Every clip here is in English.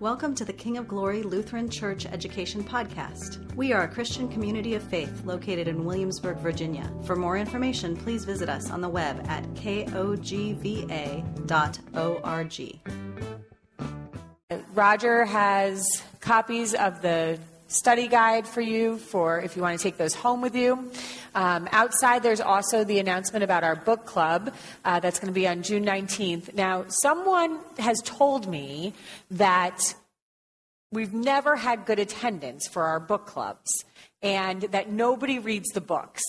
Welcome to the King of Glory Lutheran Church Education Podcast. We are a Christian community of faith located in Williamsburg, Virginia. For more information, please visit us on the web at kogva.org. Roger has copies of the study guide for you for if you want to take those home with you. Um, outside, there's also the announcement about our book club uh, that's going to be on June 19th. Now, someone has told me that we've never had good attendance for our book clubs and that nobody reads the books.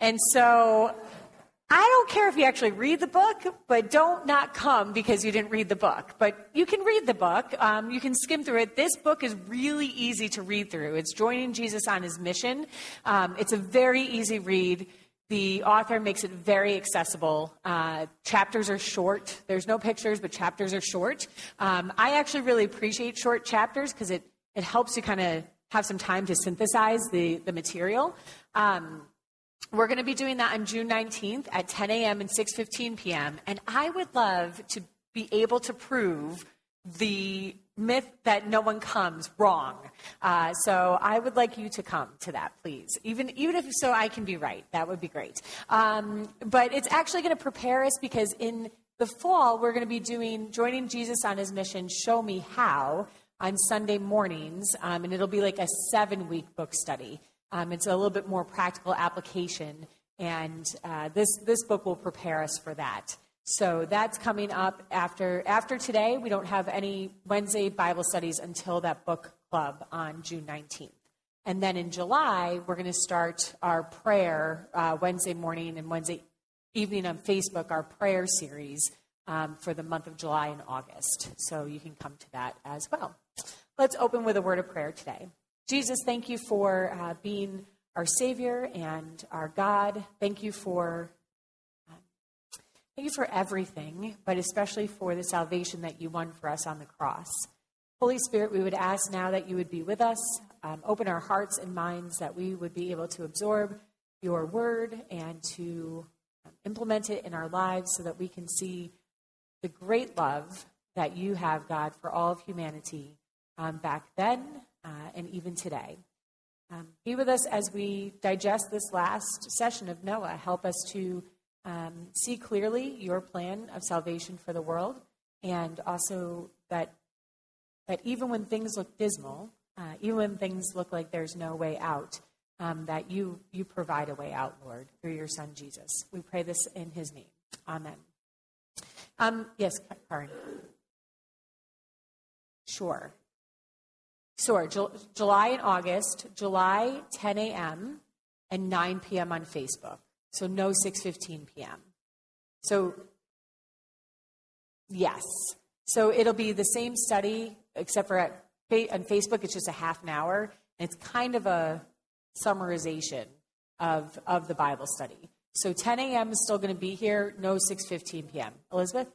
And so I don't care if you actually read the book, but don't not come because you didn't read the book. But you can read the book. Um, you can skim through it. This book is really easy to read through. It's Joining Jesus on His Mission. Um, it's a very easy read. The author makes it very accessible. Uh, chapters are short. There's no pictures, but chapters are short. Um, I actually really appreciate short chapters because it, it helps you kind of have some time to synthesize the, the material. Um, we're going to be doing that on June 19th at 10 a.m. and 6:15 p.m. And I would love to be able to prove the myth that no one comes wrong. Uh, so I would like you to come to that, please. Even even if so, I can be right. That would be great. Um, but it's actually going to prepare us because in the fall we're going to be doing joining Jesus on His mission. Show me how on Sunday mornings, um, and it'll be like a seven-week book study. Um, it's a little bit more practical application, and uh, this this book will prepare us for that. So that's coming up after after today. We don't have any Wednesday Bible studies until that book club on June 19th. And then in July, we're going to start our prayer uh, Wednesday morning and Wednesday evening on Facebook, our prayer series um, for the month of July and August. So you can come to that as well. Let's open with a word of prayer today. Jesus, thank you for uh, being our Savior and our God. Thank you for thank you for everything, but especially for the salvation that you won for us on the cross. Holy Spirit, we would ask now that you would be with us, um, open our hearts and minds that we would be able to absorb your word and to um, implement it in our lives so that we can see the great love that you have, God, for all of humanity um, back then uh, and even today. Um, be with us as we digest this last session of Noah. Help us to um, see clearly your plan of salvation for the world, and also that that even when things look dismal, uh, even when things look like there's no way out, um, that you you provide a way out, Lord, through your Son Jesus. We pray this in His name. Amen. Um, yes, Karen. Sure. Sure. July and August, July 10 a.m. and 9 p.m. on Facebook. So no 6:15 p.m. So yes. So it'll be the same study except for at, on Facebook it's just a half an hour and it's kind of a summarization of of the Bible study. So 10 a.m. is still going to be here, no 6:15 p.m. Elizabeth?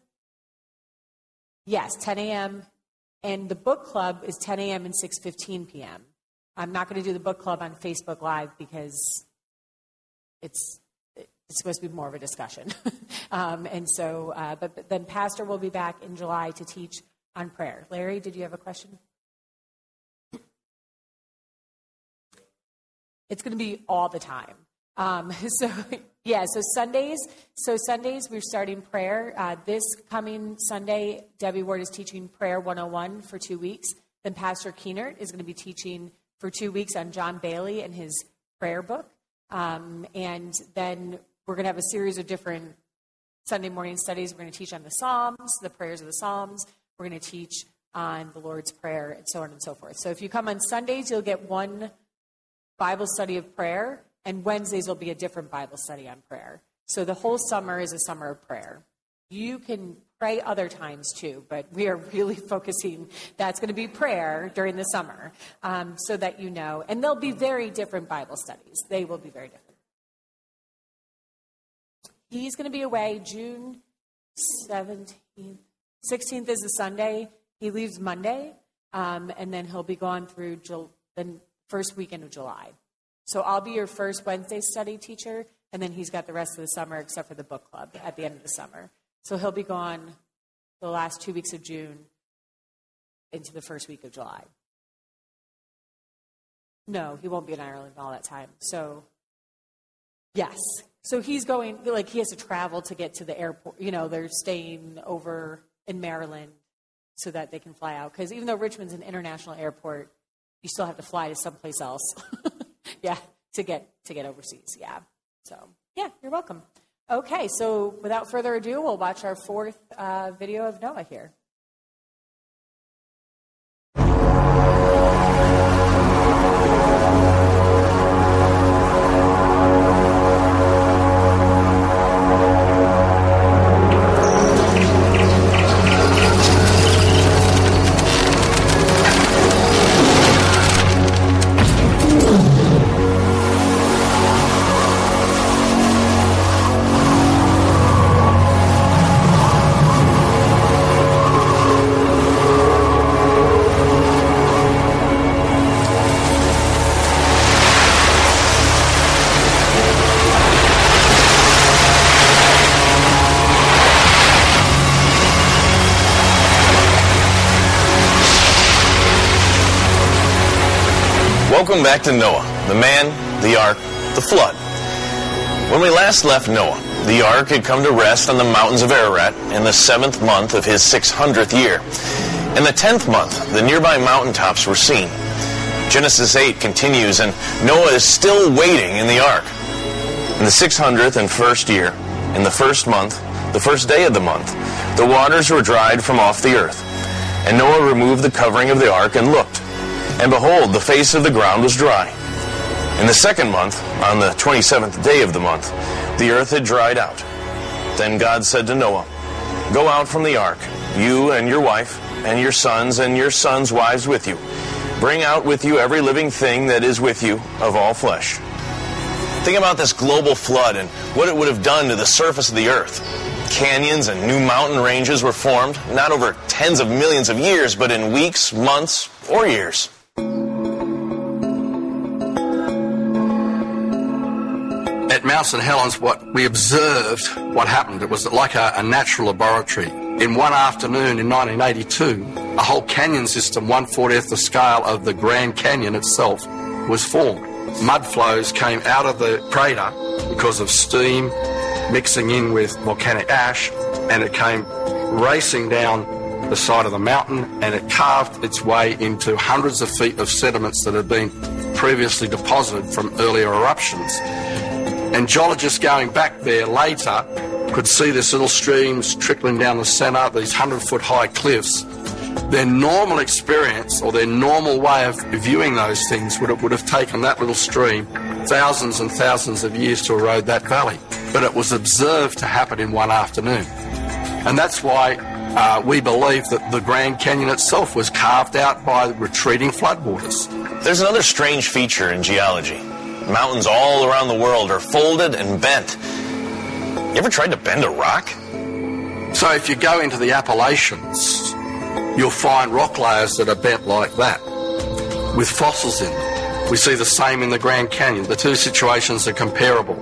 Yes, 10 a.m. And the book club is 10 a.m. and 6:15 p.m. I'm not going to do the book club on Facebook Live because it's it's supposed to be more of a discussion. um, and so, uh, but, but then Pastor will be back in July to teach on prayer. Larry, did you have a question? It's going to be all the time. Um, so yeah, so Sundays. So Sundays we're starting prayer. Uh, this coming Sunday, Debbie Ward is teaching Prayer 101 for two weeks. Then Pastor Keenert is going to be teaching for two weeks on John Baillie and his prayer book. Um, and then we're going to have a series of different Sunday morning studies. We're going to teach on the Psalms, the prayers of the Psalms. We're going to teach on the Lord's Prayer, and so on and so forth. So if you come on Sundays, you'll get one Bible study of prayer and Wednesdays will be a different Bible study on prayer. So the whole summer is a summer of prayer. You can pray other times too, but we are really focusing that's going to be prayer during the summer um, so that you know. And they'll be very different Bible studies. They will be very different. He's going to be away June 17th. 16th is a Sunday. He leaves Monday, um, and then he'll be gone through Jul- the first weekend of July. So I'll be your first Wednesday study teacher, and then he's got the rest of the summer except for the book club at the end of the summer. So he'll be gone the last two weeks of June, into the first week of July. No, he won't be in Ireland all that time. So, yes. So he's going, like, he has to travel to get to the airport. You know, they're staying over in Maryland so that they can fly out. Because even though Richmond's an international airport, you still have to fly to someplace else. yeah, to get to get overseas. Yeah. So yeah, you're welcome. Okay, so without further ado, we'll watch our fourth uh, video of Noah here. Welcome back to Noah, the man, the ark, the flood. When we last left Noah, the ark had come to rest on the mountains of Ararat in the seventh month of his 600th year. In the tenth month, the nearby mountaintops were seen. Genesis 8 continues, and Noah is still waiting in the ark. In the 600th and first year, in the first month, the first day of the month, the waters were dried from off the earth. And Noah removed the covering of the ark and looked and behold, the face of the ground was dry. In the second month, on the 27th day of the month, the earth had dried out. Then God said to Noah, Go out from the ark, you and your wife, and your sons and your sons' wives with you. Bring out with you every living thing that is with you of all flesh. Think about this global flood and what it would have done to the surface of the earth. Canyons and new mountain ranges were formed, not over tens of millions of years, but in weeks, months, or years. Mount St. Helens, what we observed, what happened, it was like a, a natural laboratory. In one afternoon in 1982, a whole canyon system, 140th the scale of the Grand Canyon itself, was formed. Mud flows came out of the crater because of steam mixing in with volcanic ash, and it came racing down the side of the mountain and it carved its way into hundreds of feet of sediments that had been previously deposited from earlier eruptions. And geologists going back there later could see this little streams trickling down the centre, these 100 foot high cliffs. Their normal experience or their normal way of viewing those things would have, would have taken that little stream thousands and thousands of years to erode that valley. But it was observed to happen in one afternoon. And that's why uh, we believe that the Grand Canyon itself was carved out by retreating floodwaters. There's another strange feature in geology. Mountains all around the world are folded and bent. You ever tried to bend a rock? So if you go into the Appalachians, you'll find rock layers that are bent like that, with fossils in them. We see the same in the Grand Canyon. The two situations are comparable.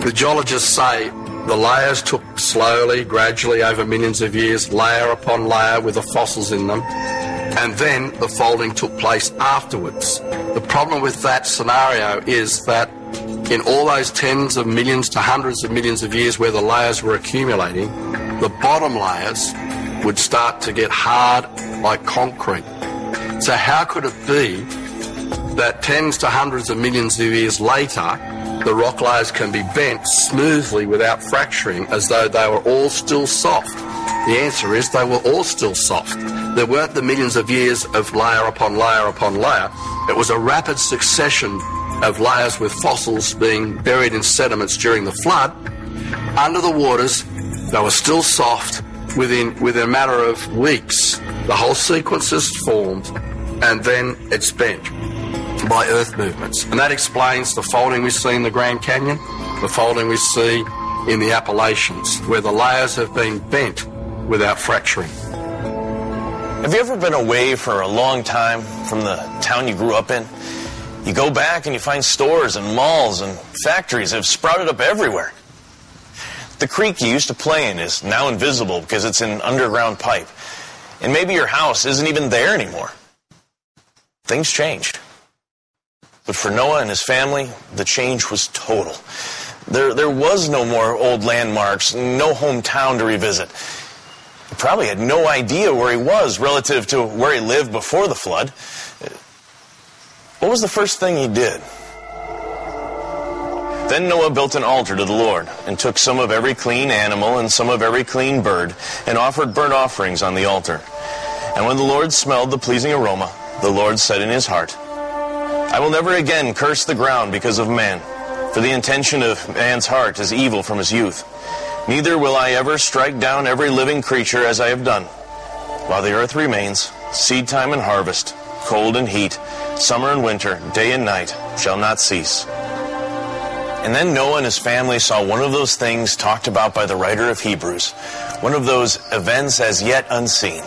The geologists say the layers took slowly, gradually over millions of years, layer upon layer with the fossils in them and then the folding took place afterwards. The problem with that scenario is that in all those tens of millions to hundreds of millions of years where the layers were accumulating, the bottom layers would start to get hard like concrete. So, how could it be that tens to hundreds of millions of years later, the rock layers can be bent smoothly without fracturing as though they were all still soft? The answer is they were all still soft. There weren't the millions of years of layer upon layer upon layer. It was a rapid succession of layers with fossils being buried in sediments during the flood. Under the waters, they were still soft. Within, within a matter of weeks, the whole sequence is formed and then it's bent by earth movements. And that explains the folding we see in the Grand Canyon, the folding we see in the Appalachians, where the layers have been bent without fracturing. Have you ever been away for a long time from the town you grew up in? You go back and you find stores and malls and factories have sprouted up everywhere. The creek you used to play in is now invisible because it's an underground pipe. And maybe your house isn't even there anymore. Things changed. But for Noah and his family, the change was total. There, there was no more old landmarks, no hometown to revisit. He probably had no idea where he was relative to where he lived before the flood. What was the first thing he did? Then Noah built an altar to the Lord, and took some of every clean animal and some of every clean bird, and offered burnt offerings on the altar. And when the Lord smelled the pleasing aroma, the Lord said in his heart, I will never again curse the ground because of man, for the intention of man's heart is evil from his youth. Neither will I ever strike down every living creature as I have done. While the earth remains, seed time and harvest, cold and heat, summer and winter, day and night shall not cease. And then Noah and his family saw one of those things talked about by the writer of Hebrews, one of those events as yet unseen.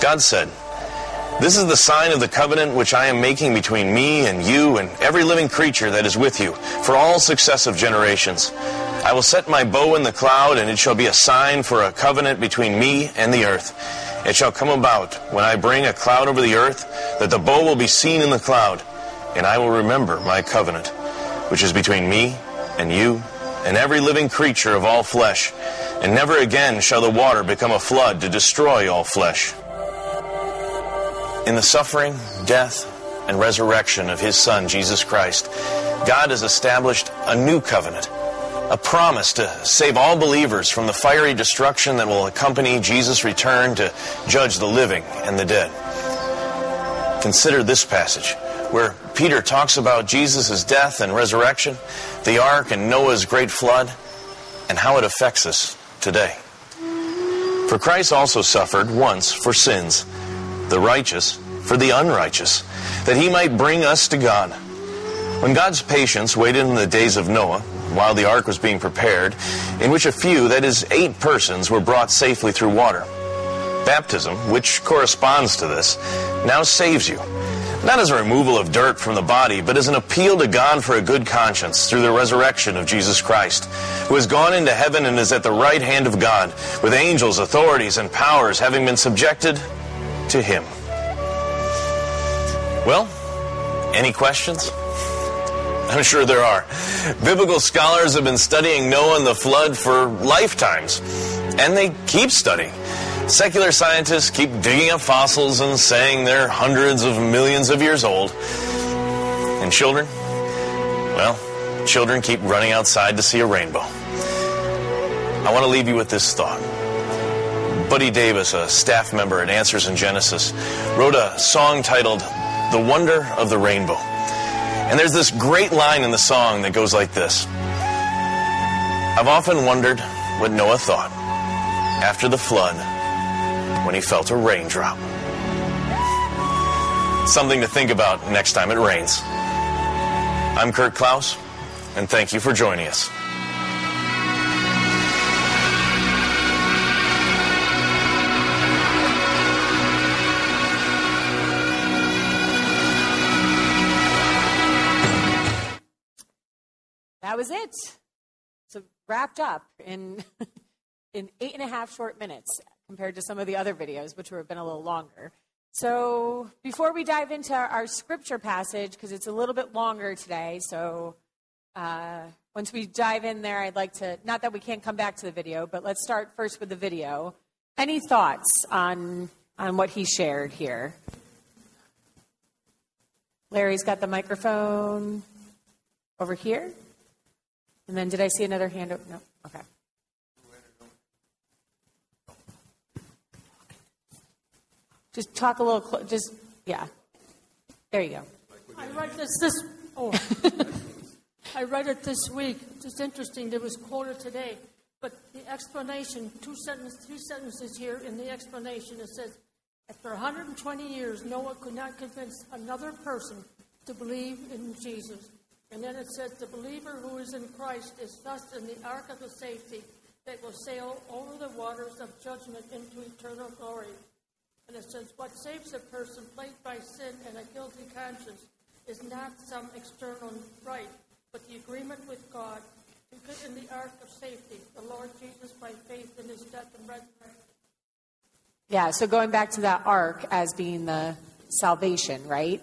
God said, This is the sign of the covenant which I am making between me and you and every living creature that is with you for all successive generations. I will set my bow in the cloud, and it shall be a sign for a covenant between me and the earth. It shall come about when I bring a cloud over the earth that the bow will be seen in the cloud, and I will remember my covenant which is between me and you and every living creature of all flesh. And never again shall the water become a flood to destroy all flesh. In the suffering, death, and resurrection of his Son, Jesus Christ, God has established a new covenant, a promise to save all believers from the fiery destruction that will accompany Jesus' return to judge the living and the dead. Consider this passage where Peter talks about Jesus' death and resurrection, the ark and Noah's great flood, and how it affects us today. For Christ also suffered once for sins, the righteous for the unrighteous, that he might bring us to God. When God's patience waited in the days of Noah, while the ark was being prepared, in which a few, that is, eight persons, were brought safely through water. Baptism, which corresponds to this, now saves you not as a removal of dirt from the body, but as an appeal to God for a good conscience through the resurrection of Jesus Christ, who has gone into heaven and is at the right hand of God, with angels, authorities, and powers having been subjected to him. Well, any questions? I'm sure there are. Biblical scholars have been studying Noah and the flood for lifetimes, and they keep studying. Secular scientists keep digging up fossils and saying they're hundreds of millions of years old. And children? Well, children keep running outside to see a rainbow. I want to leave you with this thought. Buddy Davis, a staff member at Answers in Genesis, wrote a song titled The Wonder of the Rainbow. And there's this great line in the song that goes like this I've often wondered what Noah thought after the flood when he felt a raindrop. Something to think about next time it rains. I'm Kurt Klaus, and thank you for joining us. Was it. So wrapped up in in eight and a half short minutes compared to some of the other videos, which would have been a little longer. So, before we dive into our, scripture passage, because it's a little bit longer today, so uh, once we dive in there, I'd like to, not that we can't come back to the video, but let's start first with the video. Any thoughts on, on what he shared here? Larry's got the microphone over here. And then did I see another hand? Up? No. Okay. Just talk a little, cl- just, yeah. There you go. I read this this, oh, I read it this week. It's interesting. It was quoted today. But the explanation, two sentences, three sentences here in the explanation, it says, after 120 years, Noah could not convince another person to believe in Jesus. And then it says, the believer who is in Christ is thus in the ark of the safety that will sail over the waters of judgment into eternal glory. And it says, what saves a person plagued by sin and a guilty conscience is not some external right, but the agreement with God to get in the ark of safety, the Lord Jesus by faith in his death and resurrection. Yeah, so going back to that ark as being the salvation, right?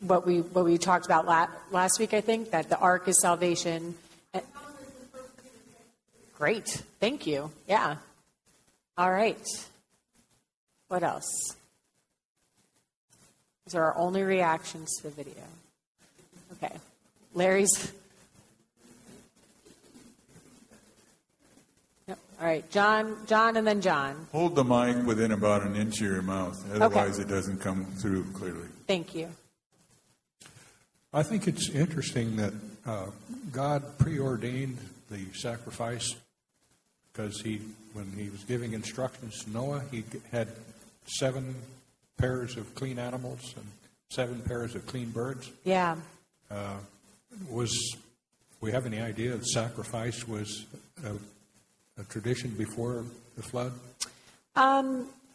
What we what we talked about la- last week, I think that the ark is salvation. Great, thank you. Yeah. All right. What else? These are our only reactions to the video. Okay, Larry's. Yep. All right, John, John, and then John. Hold the mic within about an inch of your mouth, otherwise it doesn't come through clearly. Thank you. I think it's interesting that uh, God preordained the sacrifice because he, when he was giving instructions to Noah, he had seven pairs of clean animals and seven pairs of clean birds. Yeah. Was we have any idea that sacrifice was a, a tradition before the flood?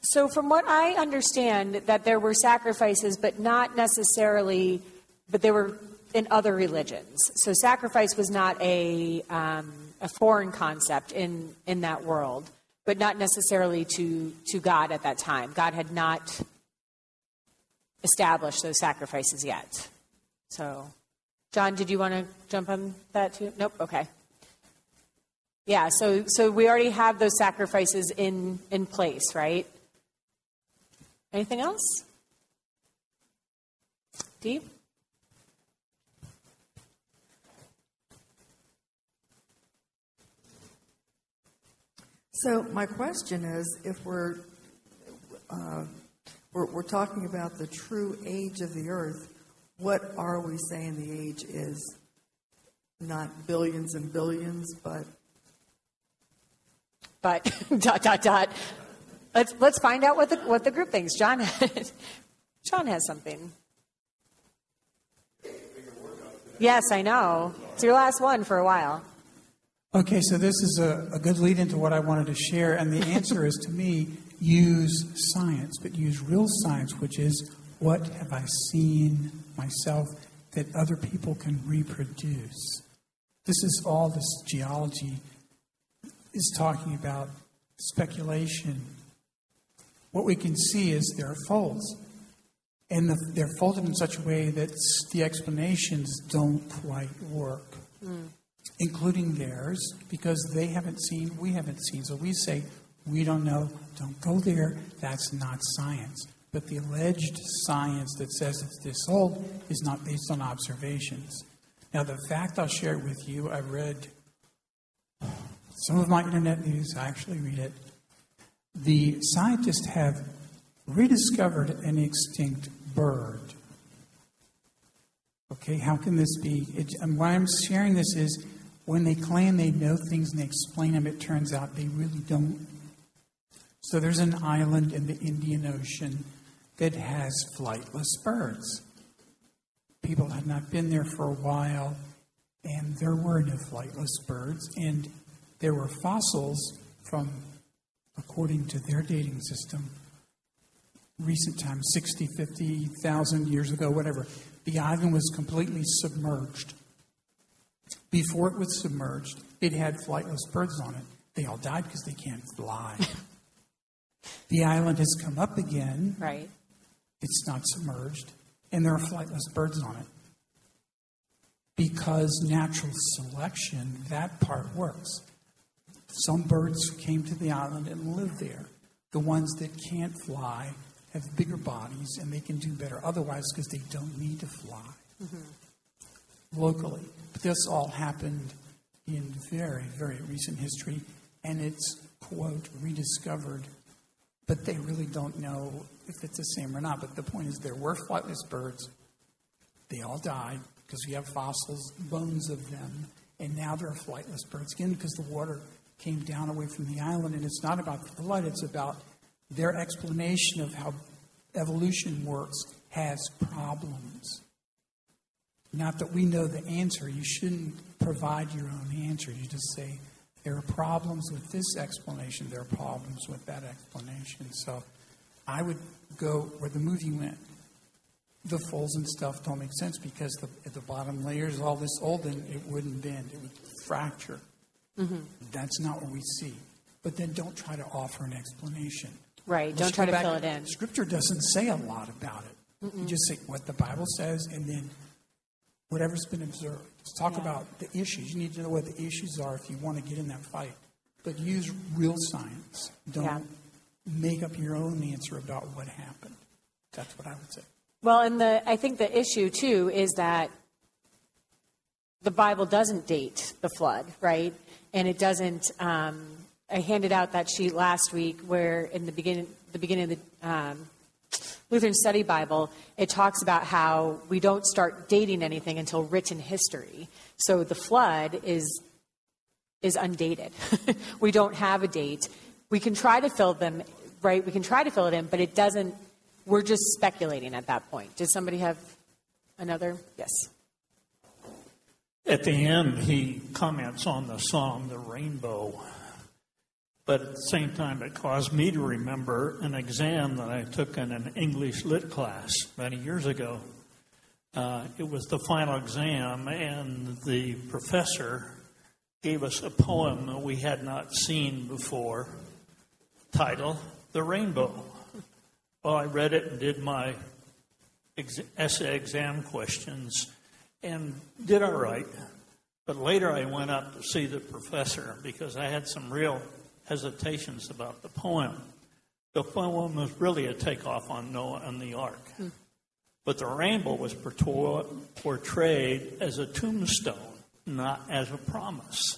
So, from what I understand, that there were sacrifices, but not necessarily, but they were in other religions. So, sacrifice was not a um, a foreign concept in in that world, but not necessarily to to God at that time. God had not established those sacrifices yet. So, John, did you want to jump on that too? Nope. Okay. Yeah. So, so we already have those sacrifices in in place, right? Anything else? Dee? So my question is, if we're, uh, we're we're talking about the true age of the Earth, what are we saying the age is? Not billions and billions, but But dot dot dot. Let's let's find out what the what the group thinks. John, John has something. Yes, I know. It's your last one for a while. Okay, so this is a, a good lead into what I wanted to share, and the answer is to me use science, but use real science, which is what have I seen myself that other people can reproduce. This is all this geology is talking about speculation. What we can see is there are folds, and the, they're folded in such a way that the explanations don't quite work hmm. Including theirs, because they haven't seen, we haven't seen. So we say, we don't know, don't go there, that's not science. But the alleged science that says it's this old is not based on observations. Now, the fact I'll share with you, I read some of my internet news, I actually read it. The scientists have rediscovered an extinct bird. Okay, how can this be? It, and why I'm sharing this is when they claim they know things and they explain them, it turns out they really don't. So there's an island in the Indian Ocean that has flightless birds. People had not been there for a while, and there were no flightless birds, and there were fossils from, according to their dating system, recent times 60, 50,000 years ago, whatever. The island was completely submerged. Before it was submerged, it had flightless birds on it. They all died because they can't fly. the island has come up again. Right. It's not submerged, and there are flightless birds on it. Because natural selection, that part works. Some birds came to the island and live there. The ones that can't fly have bigger bodies and they can do better otherwise because they don't need to fly mm-hmm. Locally. But this all happened in very, very recent history, and it's, quote, rediscovered. But they really don't know if it's the same or not. But the point is, there were flightless birds. They all died because we have fossils, bones of them. And now there are flightless birds again because the water came down away from the island. And it's not about the flood, it's about their explanation of how evolution works has problems. Not that we know the answer. You shouldn't provide your own answer. You just say, there are problems with this explanation, there are problems with that explanation. So I would go where the movie went. The folds and stuff don't make sense because the, at the bottom layers, all this old and it wouldn't bend, it would fracture. Mm-hmm. That's not what we see. But then don't try to offer an explanation. Right. Let's Don't try to back- fill it in. Scripture doesn't say a lot about it. You just say what the Bible says, and then whatever's been observed. Let's talk Yeah. about the issues. You need to know what the issues are if you want to get in that fight. But use real science. Don't Yeah. make up your own answer about what happened. That's what I would say. Well, and the I think the issue too is that the Bible doesn't date the flood, right? And it doesn't. Um, I handed out that sheet last week where in the beginning, the beginning of the um, Lutheran Study Bible, it talks about how we don't start dating anything until written history. So the flood is is undated. we don't have a date. We can try to fill them, right? We can try to fill it in, but it doesn't. We're just speculating at that point. Does somebody have another? Yes. At the end, he comments on the song, The Rainbow. But at the same time, it caused me to remember an exam that I took in an English lit class many years ago. Uh, it was the final exam, and the professor gave us a poem that we had not seen before, title The Rainbow. Well, I read it and did my ex- essay exam questions and did all right. But later I went up to see the professor because I had some real hesitations about the poem. The poem was really a takeoff on Noah and the ark. Hmm. But the rainbow was portrayed as a tombstone, not as a promise.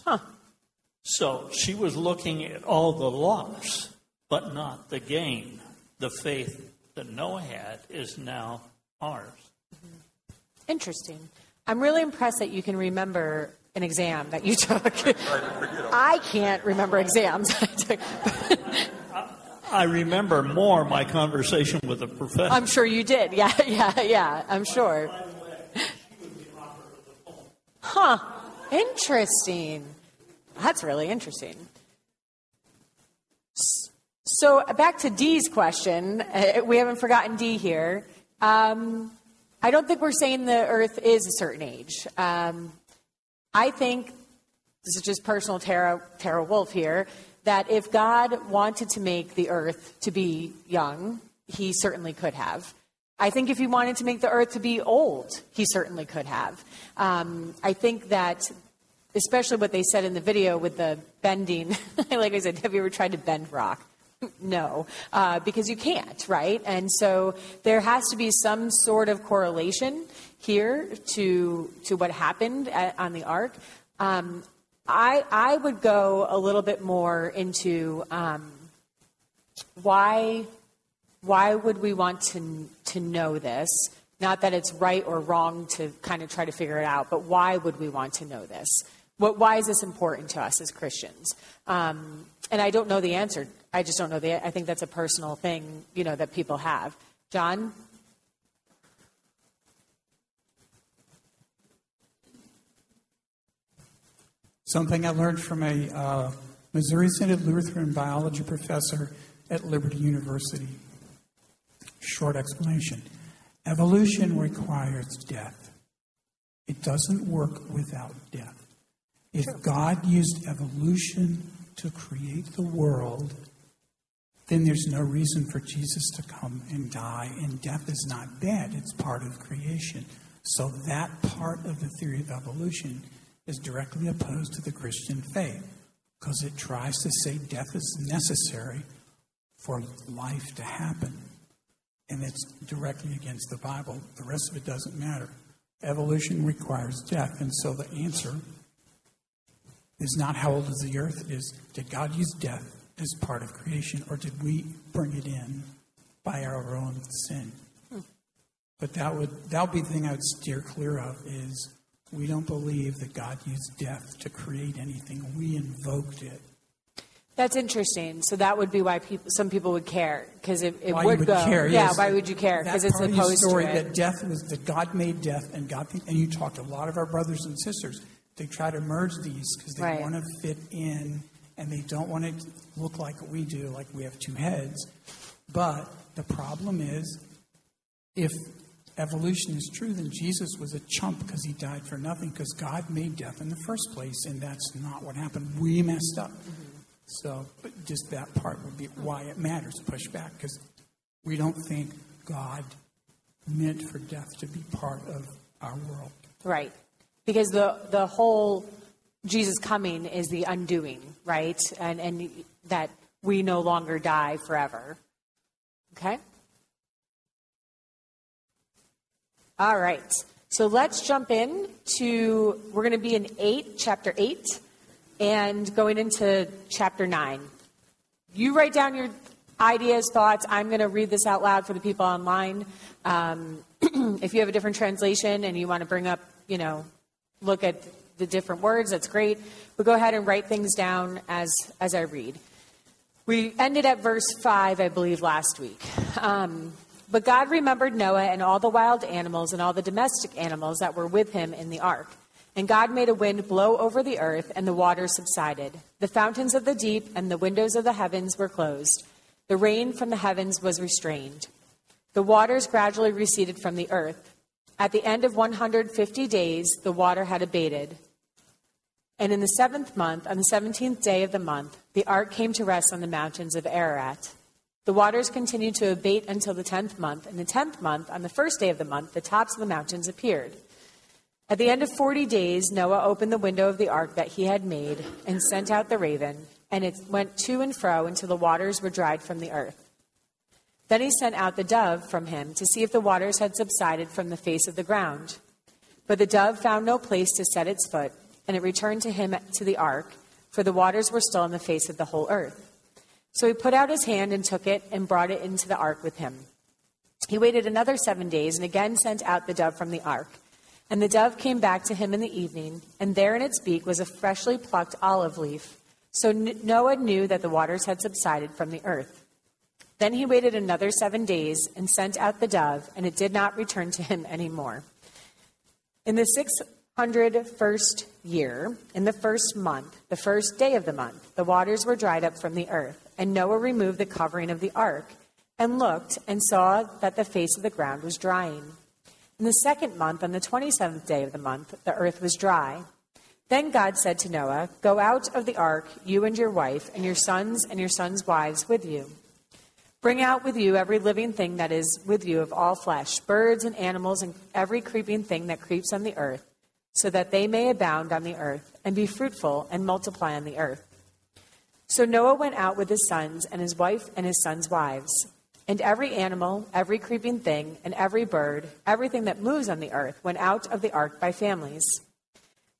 So she was looking at all the loss, but not the gain. The faith that Noah had is now ours. Hmm. Interesting. I'm really impressed that you can remember an exam that you took. I can't remember exams I took. I remember more my conversation with the professor. I'm sure you did. Yeah, yeah, yeah. I'm sure. Huh. Interesting. That's really interesting. So back to Dee's question. Uh, we haven't forgotten Dee here. Um, I don't think we're saying the Earth is a certain age. Um, I think this is just personal Tara, Tara Wolf here, that if God wanted to make the earth to be young, he certainly could have. I think if he wanted to make the earth to be old, he certainly could have. Um, I think that, especially what they said in the video with the bending, like I said, have you ever tried to bend rock? No, uh, because you can't, right? And so there has to be some sort of correlation here to to what happened at, on the ark. Um, I I would go a little bit more into um, why why would we want to to know this? Not that it's right or wrong to kind of try to figure it out, but why would we want to know this? What, why is this important to us as Christians? Um, and I don't know the answer. I just don't know the. I think that's a personal thing, you know, that people have. John, Something I learned from a uh, Missouri Synod Lutheran biology professor at Liberty University. Short explanation Evolution requires death, it doesn't work without death. If God used evolution to create the world, then there's no reason for Jesus to come and die, and death is not bad, it's part of creation. So that part of the theory of evolution is directly opposed to the Christian faith because it tries to say death is necessary for life to happen. And it's directly against the Bible. The rest of it doesn't matter. Evolution requires death. And so the answer is not how old is the earth, is did God use death as part of creation or did we bring it in by our own sin? Hmm. But that would that would be the thing I would steer clear of is we don't believe that God used death to create anything. We invoked it. that's interesting. So that would be why people, some people would care because it, it would, would go. care? Yeah, yes. why would you care? Because it's part of your opposed story to it. that death was that God made death and God and you talked to a lot of our brothers and sisters. They try to merge these because they Right. want to fit in and they don't want to look like we do, like we have two heads. But the problem is, if evolution is true, then Jesus was a chump because he died for nothing because God made death in the first place, and that's not what happened. We messed up. So, but just that part would be why it matters push back because we don't think God meant for death to be part of our world. Right. Because the, the whole Jesus coming is the undoing, right? And, and that we no longer die forever. Okay? All right. So let's jump in to, we're going to be in 8, chapter 8, and going into chapter 9. You write down your ideas, thoughts. I'm going to read this out loud for the people online. Um, if you have a different translation and you want to bring up, you know, look at the different words, that's great. But go ahead and write things down as, as I read. We ended at verse 5, I believe, last week. Um, but God remembered Noah and all the wild animals and all the domestic animals that were with him in the ark. And God made a wind blow over the earth, and the waters subsided. The fountains of the deep and the windows of the heavens were closed. The rain from the heavens was restrained. The waters gradually receded from the earth. At the end of 150 days, the water had abated. And in the seventh month, on the seventeenth day of the month, the ark came to rest on the mountains of Ararat. The waters continued to abate until the tenth month. In the tenth month, on the first day of the month, the tops of the mountains appeared. At the end of forty days, Noah opened the window of the ark that he had made and sent out the raven, and it went to and fro until the waters were dried from the earth. Then he sent out the dove from him to see if the waters had subsided from the face of the ground. But the dove found no place to set its foot and it returned to him to the ark, for the waters were still on the face of the whole earth. So he put out his hand and took it and brought it into the ark with him. He waited another seven days and again sent out the dove from the ark. And the dove came back to him in the evening, and there in its beak was a freshly plucked olive leaf. So Noah knew that the waters had subsided from the earth. Then he waited another seven days and sent out the dove, and it did not return to him any more. In the sixth hundred first year, in the first month, the first day of the month, the waters were dried up from the earth, and Noah removed the covering of the ark, and looked, and saw that the face of the ground was drying. In the second month, on the twenty seventh day of the month, the earth was dry. Then God said to Noah, Go out of the ark, you and your wife, and your sons and your sons' wives with you. Bring out with you every living thing that is with you of all flesh, birds and animals, and every creeping thing that creeps on the earth so that they may abound on the earth and be fruitful and multiply on the earth. So Noah went out with his sons and his wife and his sons' wives. And every animal, every creeping thing, and every bird, everything that moves on the earth, went out of the ark by families.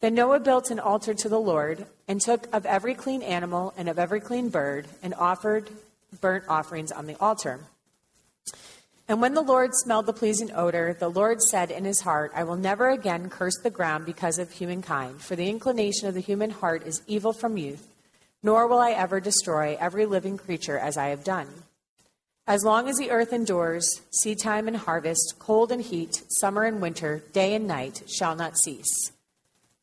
Then Noah built an altar to the Lord, and took of every clean animal and of every clean bird, and offered burnt offerings on the altar. And when the Lord smelled the pleasing odor, the Lord said in his heart, I will never again curse the ground because of humankind, for the inclination of the human heart is evil from youth, nor will I ever destroy every living creature as I have done. As long as the earth endures, seedtime and harvest, cold and heat, summer and winter, day and night shall not cease.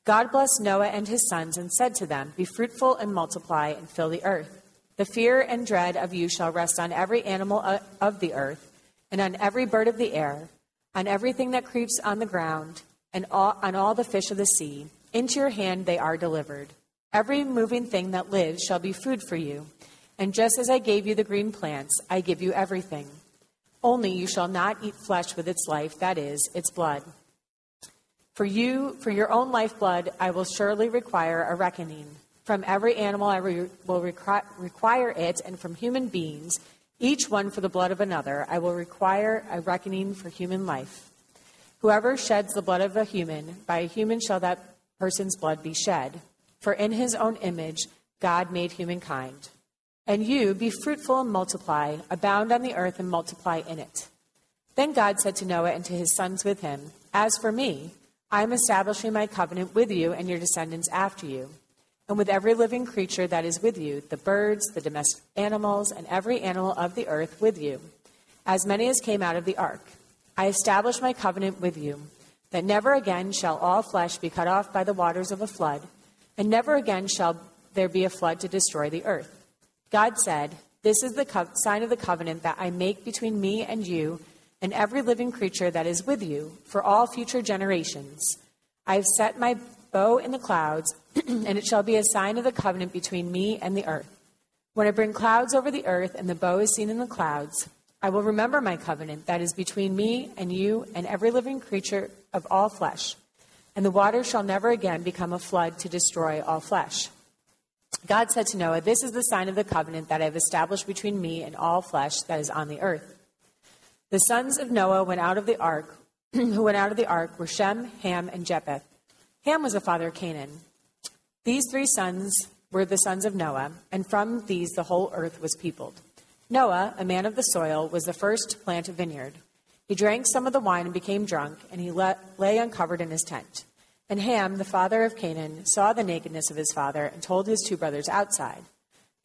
God blessed Noah and his sons and said to them, Be fruitful and multiply and fill the earth. The fear and dread of you shall rest on every animal of the earth and on every bird of the air, on everything that creeps on the ground, and on all the fish of the sea. Into your hand they are delivered. Every moving thing that lives shall be food for you. And just as I gave you the green plants, I give you everything. Only you shall not eat flesh with its life, that is, its blood. For you, for your own lifeblood, I will surely require a reckoning. From every animal I re- will requ- require it, and from human beings each one for the blood of another, I will require a reckoning for human life. Whoever sheds the blood of a human, by a human shall that person's blood be shed. For in his own image, God made humankind. And you, be fruitful and multiply, abound on the earth and multiply in it. Then God said to Noah and to his sons with him, As for me, I am establishing my covenant with you and your descendants after you and with every living creature that is with you, the birds, the domestic animals, and every animal of the earth with you, as many as came out of the ark. I establish my covenant with you, that never again shall all flesh be cut off by the waters of a flood, and never again shall there be a flood to destroy the earth. God said, This is the co- sign of the covenant that I make between me and you and every living creature that is with you for all future generations. I have set my bow in the clouds, and it shall be a sign of the covenant between me and the earth. When I bring clouds over the earth and the bow is seen in the clouds, I will remember my covenant that is between me and you and every living creature of all flesh. And the water shall never again become a flood to destroy all flesh. God said to Noah, This is the sign of the covenant that I have established between me and all flesh that is on the earth. The sons of Noah went out of the ark, who went out of the ark were Shem, Ham, and Japheth. Ham was the father of Canaan. These three sons were the sons of Noah, and from these the whole earth was peopled. Noah, a man of the soil, was the first to plant a vineyard. He drank some of the wine and became drunk, and he lay uncovered in his tent. And Ham, the father of Canaan, saw the nakedness of his father and told his two brothers outside.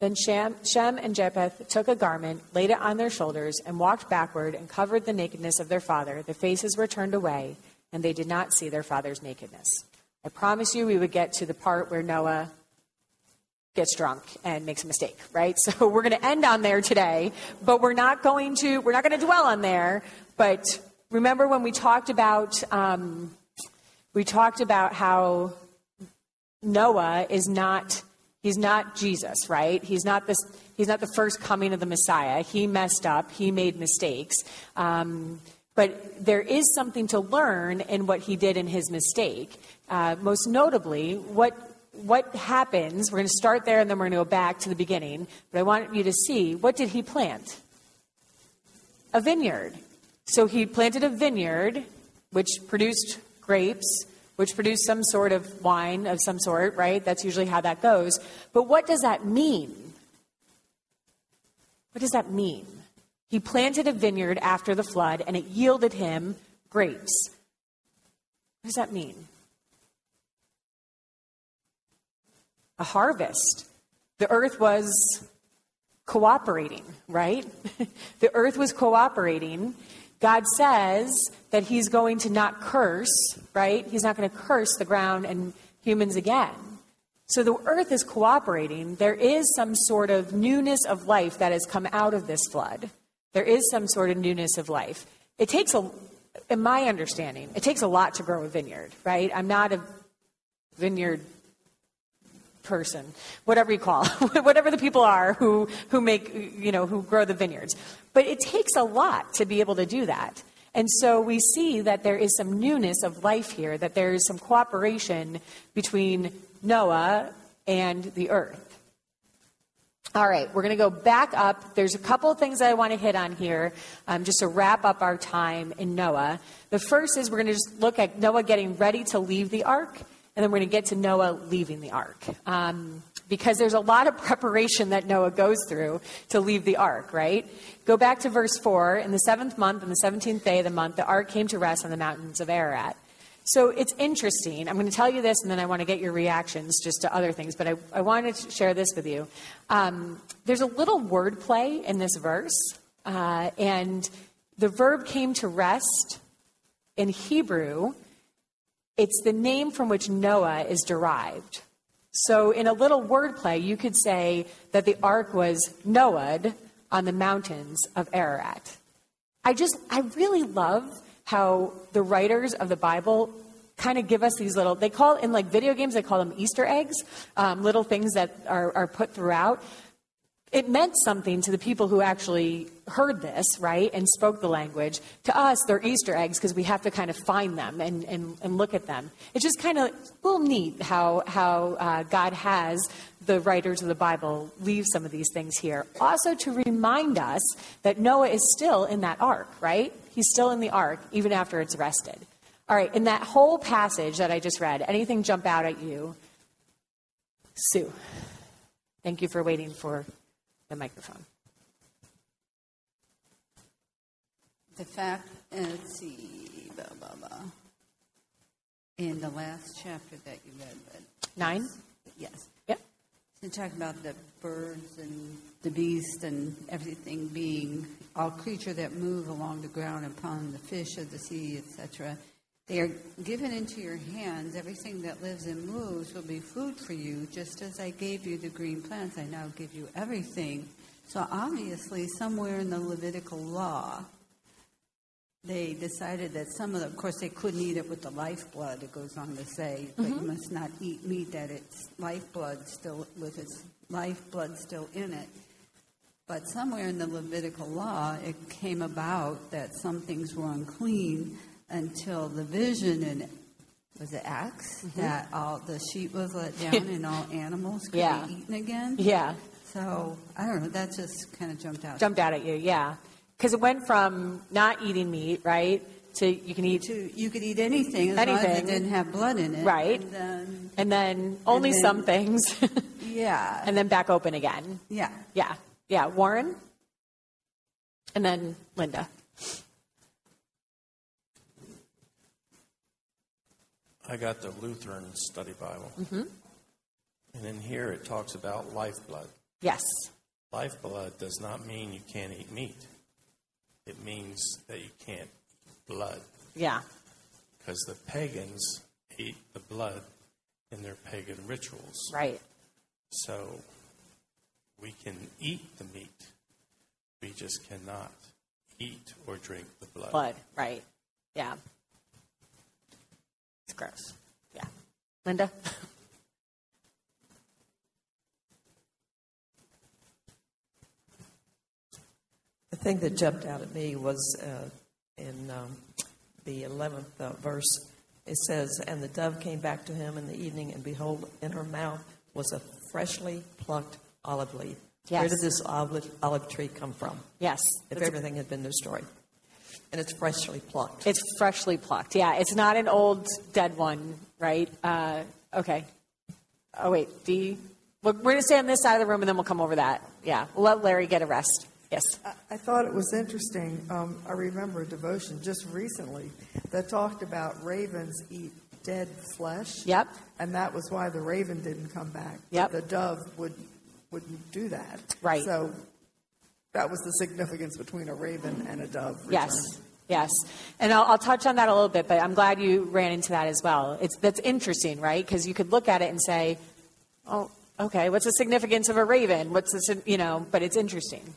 Then Shem, Shem and Japheth took a garment, laid it on their shoulders, and walked backward and covered the nakedness of their father. Their faces were turned away, and they did not see their father's nakedness. I promise you we would get to the part where Noah gets drunk and makes a mistake, right? So we're going to end on there today, but we're not going to we're not going to dwell on there. But remember when we talked about um, we talked about how Noah is not he's not Jesus, right? He's not this he's not the first coming of the Messiah. He messed up. He made mistakes. Um, but there is something to learn in what he did in his mistake. Uh, most notably, what what happens? We're going to start there, and then we're going to go back to the beginning. But I want you to see what did he plant? A vineyard. So he planted a vineyard, which produced grapes, which produced some sort of wine of some sort, right? That's usually how that goes. But what does that mean? What does that mean? He planted a vineyard after the flood and it yielded him grapes. What does that mean? A harvest. The earth was cooperating, right? the earth was cooperating God says that he's going to not curse, right? He's not going to curse the ground and humans again. So the earth is cooperating. There is some sort of newness of life that has come out of this flood. There is some sort of newness of life. It takes a, in my understanding, it takes a lot to grow a vineyard, right? I'm not a vineyard person, whatever you call, whatever the people are who, who make, you know, who grow the vineyards. But it takes a lot to be able to do that. And so we see that there is some newness of life here, that there is some cooperation between Noah and the earth. All right, we're going to go back up. There's a couple of things I want to hit on here um, just to wrap up our time in Noah. The first is we're going to just look at Noah getting ready to leave the ark and then we're going to get to Noah leaving the ark. Um, because there's a lot of preparation that Noah goes through to leave the ark, right? Go back to verse 4. In the seventh month, on the 17th day of the month, the ark came to rest on the mountains of Ararat. So it's interesting. I'm going to tell you this, and then I want to get your reactions just to other things, but I, I wanted to share this with you. Um, there's a little wordplay in this verse, uh, and the verb came to rest in Hebrew it's the name from which Noah is derived. So, in a little wordplay, you could say that the ark was Noah on the mountains of Ararat. I just, I really love how the writers of the Bible kind of give us these little, they call, in like video games, they call them Easter eggs, um, little things that are, are put throughout it meant something to the people who actually heard this, right, and spoke the language. To us, they're Easter eggs because we have to kind of find them and, and, and look at them. It's just kind of a little neat how, how uh, God has the writers of the Bible leave some of these things here. Also, to remind us that Noah is still in that ark, right? He's still in the ark even after it's rested. All right, in that whole passage that I just read, anything jump out at you? Sue. Thank you for waiting for the microphone. The fact, uh, let's see, blah, blah, blah. In the last chapter that you read, but nine? Yes. Yep. To talk about the birds and the beast and everything being all creature that move along the ground upon the fish of the sea, etc. They are given into your hands. Everything that lives and moves will be food for you. Just as I gave you the green plants, I now give you everything. So obviously, somewhere in the Levitical law, they decided that some of the, of course, they couldn't eat it with the lifeblood, it goes on to say, but mm-hmm. you must not eat meat that its lifeblood still with its lifeblood still in it. But somewhere in the Levitical law, it came about that some things were unclean until the vision in was it Acts Mm-hmm. that all the sheep was let down and all animals could Yeah. be eaten again. Yeah. So I don't know. That just kind of jumped out. Jumped out at you, yeah. Because it went from not eating meat, right, to you can eat to you could eat anything as long as anything. it didn't have blood in it. Right. And then, and then only then- some things, yeah. and then back open again. Yeah. Yeah, yeah. Warren, and then Linda. I got the Lutheran Study Bible. hmm And in here it talks about lifeblood. Yes. Lifeblood does not mean you can't eat meat. It means that you can't eat blood. Yeah. Because the pagans ate the blood in their pagan rituals. Right. So we can eat the meat. We just cannot eat or drink the blood. Blood. Right. Yeah. It's gross. Yeah. Linda. The thing that jumped out at me was uh, in um, the 11th uh, verse. It says, And the dove came back to him in the evening, and behold, in her mouth was a freshly plucked olive leaf. Where did this olive, olive tree come from? Yes. If everything had been destroyed. And it's freshly plucked. It's freshly plucked. Yeah, it's not an old dead one, right? Uh, okay. Oh wait, D. We're, we're going to stay on this side of the room, and then we'll come over that. Yeah, we'll let Larry get a rest. Yes. I, I thought it was interesting. Um, I remember a devotion just recently that talked about ravens eat dead flesh. Yep. And that was why the raven didn't come back. Yep. The dove would wouldn't do that. Right. So that was the significance between a raven and a dove. Yes. Yes, and I'll, I'll touch on that a little bit, but I'm glad you ran into that as well. It's that's interesting, right? Because you could look at it and say, "Oh, okay, what's the significance of a raven? What's the you know?" But it's interesting.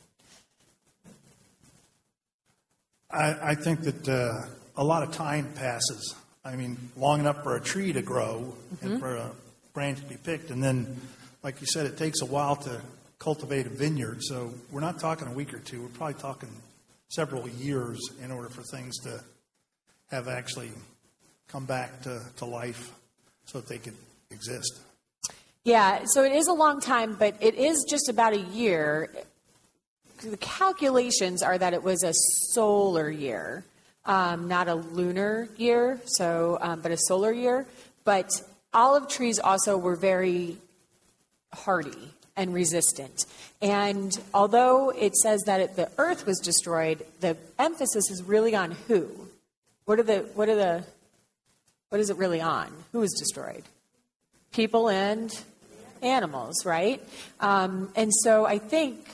I, I think that uh, a lot of time passes. I mean, long enough for a tree to grow Mhm. and for a branch to be picked, and then, like you said, it takes a while to cultivate a vineyard. So we're not talking a week or two. We're probably talking several years in order for things to have actually come back to, to life so that they could exist. Yeah, so it is a long time, but it is just about a year. The calculations are that it was a solar year, um, not a lunar year, so um, but a solar year. But olive trees also were very hardy and resistant. And although it says that the earth was destroyed, the emphasis is really on who. What are the what are the what is it really on? Who was destroyed? People and animals, right? Um, and so I think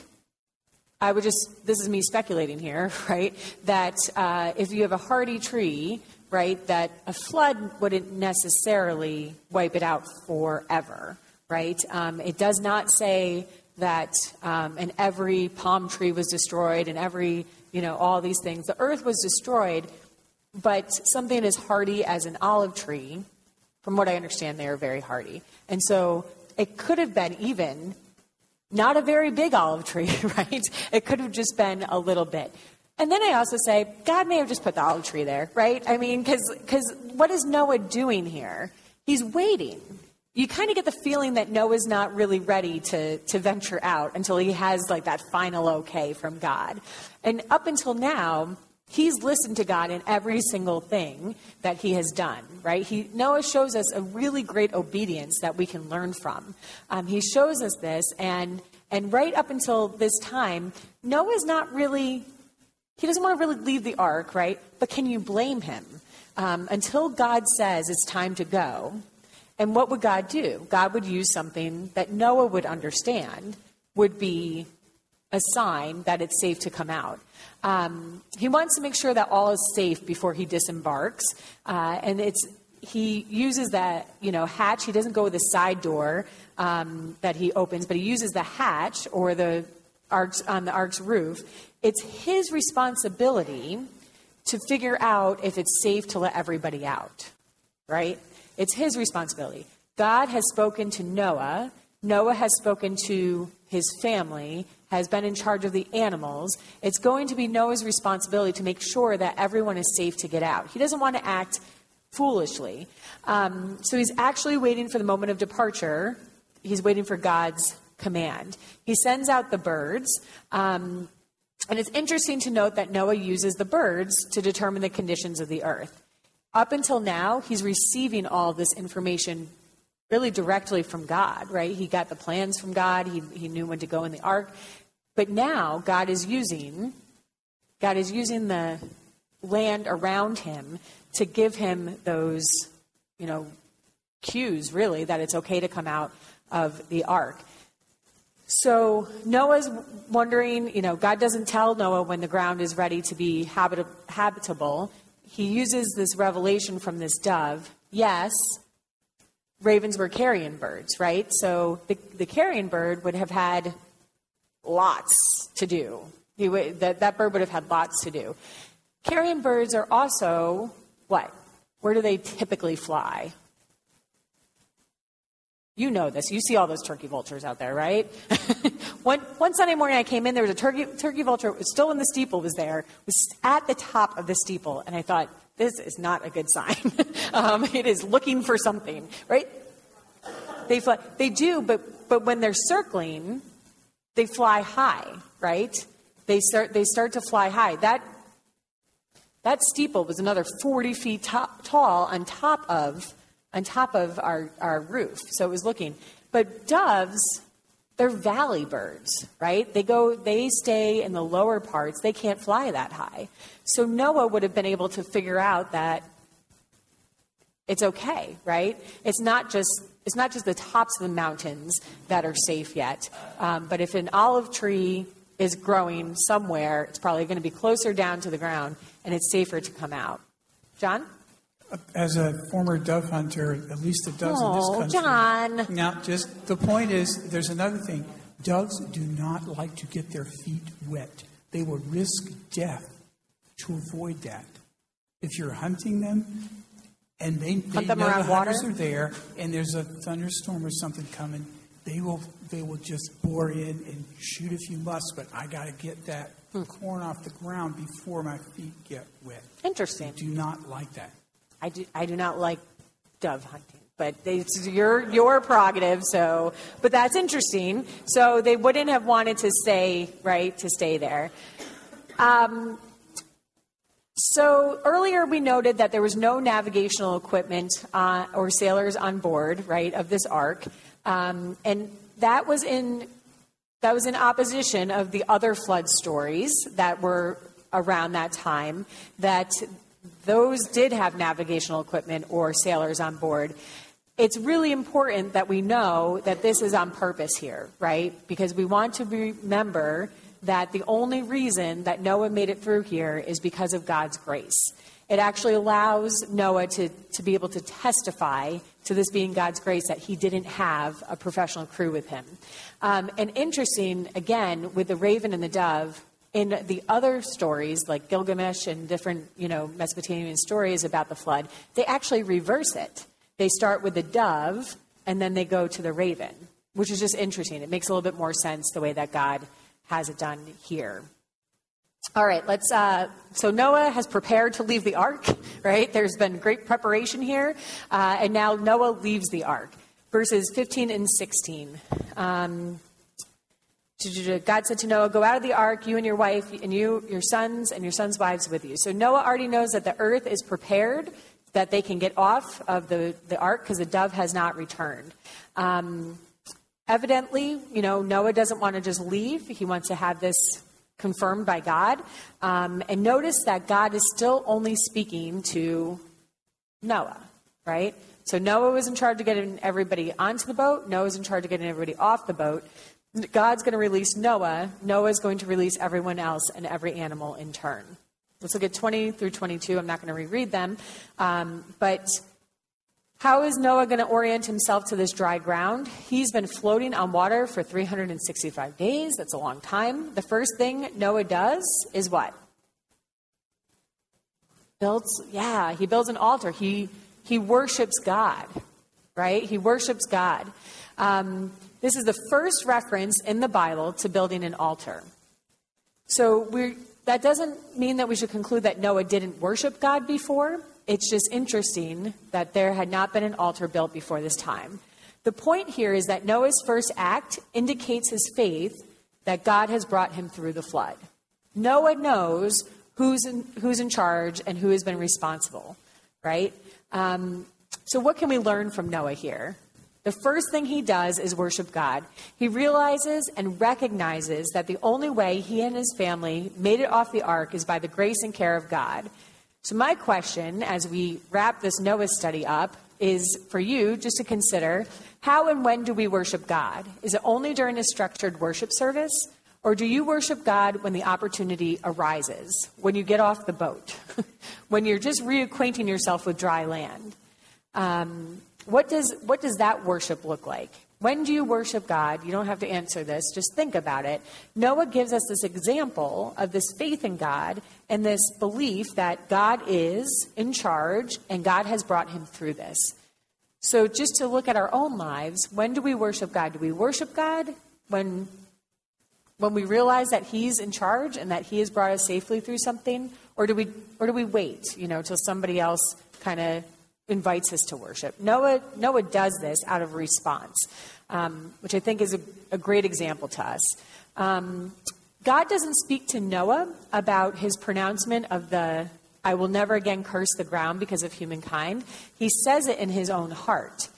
I would just, this is me speculating here, right? That uh, if you have a hardy tree, right, that a flood wouldn't necessarily wipe it out forever, right? Um, it does not say that, um, and every palm tree was destroyed and every, you know, all these things. The earth was destroyed, but something as hardy as an olive tree, from what I understand, they are very hardy. And so it could have been even not a very big olive tree, right? It could have just been a little bit. And then I also say, God may have just put the olive tree there, right? I mean, because what is Noah doing here? He's waiting. You kind of get the feeling that Noah's not really ready to, to venture out until he has like that final okay from God. And up until now, he's listened to God in every single thing that he has done, right? He, Noah shows us a really great obedience that we can learn from. Um, he shows us this, and, and right up until this time, Noah's not really, he doesn't want to really leave the ark, right? But can you blame him? Um, until God says it's time to go. And what would God do? God would use something that Noah would understand would be a sign that it's safe to come out. Um, he wants to make sure that all is safe before he disembarks, uh, and it's he uses that you know hatch. He doesn't go with the side door um, that he opens, but he uses the hatch or the ark's on the ark's roof. It's his responsibility to figure out if it's safe to let everybody out, right? It's his responsibility. God has spoken to Noah Noah has spoken to his family, has been in charge of the animals. It's going to be Noah's responsibility to make sure that everyone is safe to get out. He doesn't want to act foolishly. Um, so he's actually waiting for the moment of departure. He's waiting for God's command. He sends out the birds. Um, and it's interesting to note that Noah uses the birds to determine the conditions of the earth. Up until now, he's receiving all this information really directly from God, right? He got the plans from God, he, he knew when to go in the ark. But now God is using God is using the land around him to give him those, you know, cues really that it's okay to come out of the ark. So Noah's wondering, you know, God doesn't tell Noah when the ground is ready to be habitable. He uses this revelation from this dove. Yes, ravens were carrion birds, right? So the, the carrion bird would have had lots to do. He would, that, that bird would have had lots to do. Carrion birds are also what? Where do they typically fly? You know this. You see all those turkey vultures out there, right? one, one Sunday morning I came in, there was a turkey, turkey vulture, was still in the steeple, was there, was at the top of the steeple, and I thought, this is not a good sign. um, it is looking for something, right? They fly, they do, but but when they're circling, they fly high, right? They start they start to fly high. That that steeple was another 40 feet tall on top of on top of our, our roof. So it was looking. But doves, they're valley birds, right? They go, they stay in the lower parts. They can't fly that high. So Noah would have been able to figure out that it's okay, right? It's not just it's not just the tops of the mountains that are safe yet, um, but if an olive tree is growing somewhere, it's probably going to be closer down to the ground, and it's safer to come out. John as a former dove hunter, at least the doves oh, in this country. John. Now, just the point is, there's another thing. Doves do not like to get their feet wet. They will risk death to avoid that. If you're hunting them, and they, they them know around the water? hunters are there, and there's a thunderstorm or something coming, they will they will just bore in and shoot if you must. But I got to get that Hmm. corn off the ground before my feet get wet. Interesting. They do not like that. I do, I do not like dove hunting, but it's your your prerogative. So, but that's interesting. So they wouldn't have wanted to stay right to stay there. Um, so earlier we noted that there was no navigational equipment uh, or sailors on board, right, of this ark, um, and that was in that was in opposition of the other flood stories that were around that time. That those did have navigational equipment or sailors on board. It's really important that we know that this is on purpose here, right? Because we want to remember that the only reason that Noah made it through here is because of God's grace. It actually allows Noah to, to be able to testify to this being God's grace that he didn't have a professional crew with him. Um, and interesting, again, with the raven and the dove, in the other stories, like Gilgamesh and different, you know, Mesopotamian stories about the flood, they actually reverse it. They start with the dove and then they go to the raven, which is just interesting. It makes a little bit more sense the way that God has it done here. All right, let's. Uh, so Noah has prepared to leave the ark, right? There's been great preparation here, uh, and now Noah leaves the ark. Verses 15 and 16. Um, God said to Noah, Go out of the ark, you and your wife, and you, your sons, and your sons' wives with you. So Noah already knows that the earth is prepared, that they can get off of the, the ark because the dove has not returned. Um, evidently, you know, Noah doesn't want to just leave, he wants to have this confirmed by God. Um, and notice that God is still only speaking to Noah, right? So Noah was in charge of getting everybody onto the boat. Noah's in charge of getting everybody off the boat. God's going to release Noah. Noah's going to release everyone else and every animal in turn. Let's look at 20 through 22. I'm not going to reread them. Um, but how is Noah going to orient himself to this dry ground? He's been floating on water for 365 days. That's a long time. The first thing Noah does is what? Builds, yeah, he builds an altar. He, he worships God, right? He worships God. Um, this is the first reference in the Bible to building an altar. So that doesn't mean that we should conclude that Noah didn't worship God before. It's just interesting that there had not been an altar built before this time. The point here is that Noah's first act indicates his faith that God has brought him through the flood. Noah knows who's in, who's in charge and who has been responsible, right? Um, so, what can we learn from Noah here? The first thing he does is worship God. He realizes and recognizes that the only way he and his family made it off the ark is by the grace and care of God. So, my question as we wrap this Noah study up is for you just to consider how and when do we worship God? Is it only during a structured worship service? Or do you worship God when the opportunity arises, when you get off the boat, when you're just reacquainting yourself with dry land? Um, what, does, what does that worship look like? When do you worship God? You don't have to answer this, just think about it. Noah gives us this example of this faith in God and this belief that God is in charge and God has brought him through this. So, just to look at our own lives, when do we worship God? Do we worship God when, when we realize that He's in charge and that He has brought us safely through something? Or do we, or do we wait, you know, till somebody else kind of invites us to worship. Noah, Noah does this out of response, um, which I think is a, a, great example to us. Um, God doesn't speak to Noah about his pronouncement of the I will never again curse the ground because of humankind. He says it in his own heart.